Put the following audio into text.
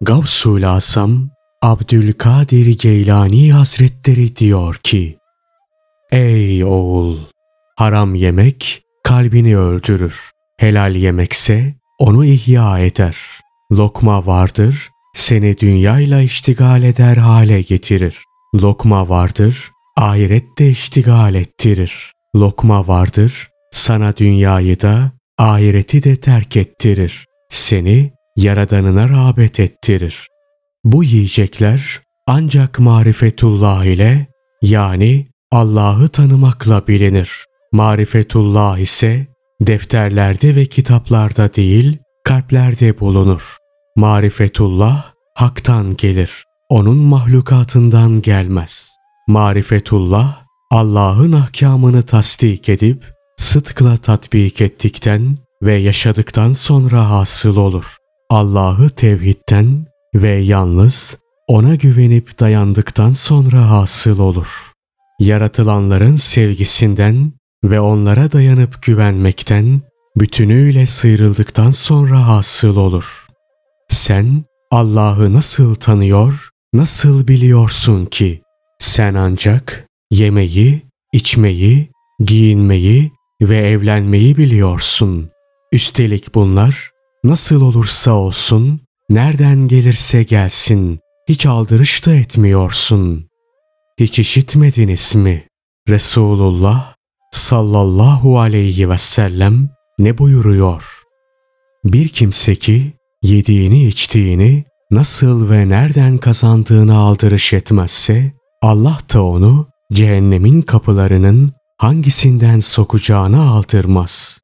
Gavsul Asam Abdülkadir Geylani Hazretleri diyor ki, Ey oğul! Haram yemek kalbini öldürür. Helal yemekse onu ihya eder. Lokma vardır, seni dünyayla iştigal eder hale getirir. Lokma vardır, ahirette iştigal ettirir. Lokma vardır, sana dünyayı da ahireti de terk ettirir. Seni Yaradanına rağbet ettirir. Bu yiyecekler ancak marifetullah ile yani Allah'ı tanımakla bilinir. Marifetullah ise defterlerde ve kitaplarda değil, kalplerde bulunur. Marifetullah haktan gelir. Onun mahlukatından gelmez. Marifetullah Allah'ın ahkamını tasdik edip sıdkla tatbik ettikten ve yaşadıktan sonra hasıl olur. Allah'ı tevhidten ve yalnız ona güvenip dayandıktan sonra hasıl olur. Yaratılanların sevgisinden ve onlara dayanıp güvenmekten bütünüyle sıyrıldıktan sonra hasıl olur. Sen Allah'ı nasıl tanıyor, nasıl biliyorsun ki? Sen ancak yemeyi, içmeyi, giyinmeyi ve evlenmeyi biliyorsun. Üstelik bunlar nasıl olursa olsun, nereden gelirse gelsin, hiç aldırış da etmiyorsun. Hiç işitmediniz mi? Resulullah sallallahu aleyhi ve sellem ne buyuruyor? Bir kimse ki yediğini içtiğini nasıl ve nereden kazandığını aldırış etmezse Allah da onu cehennemin kapılarının hangisinden sokacağını aldırmaz.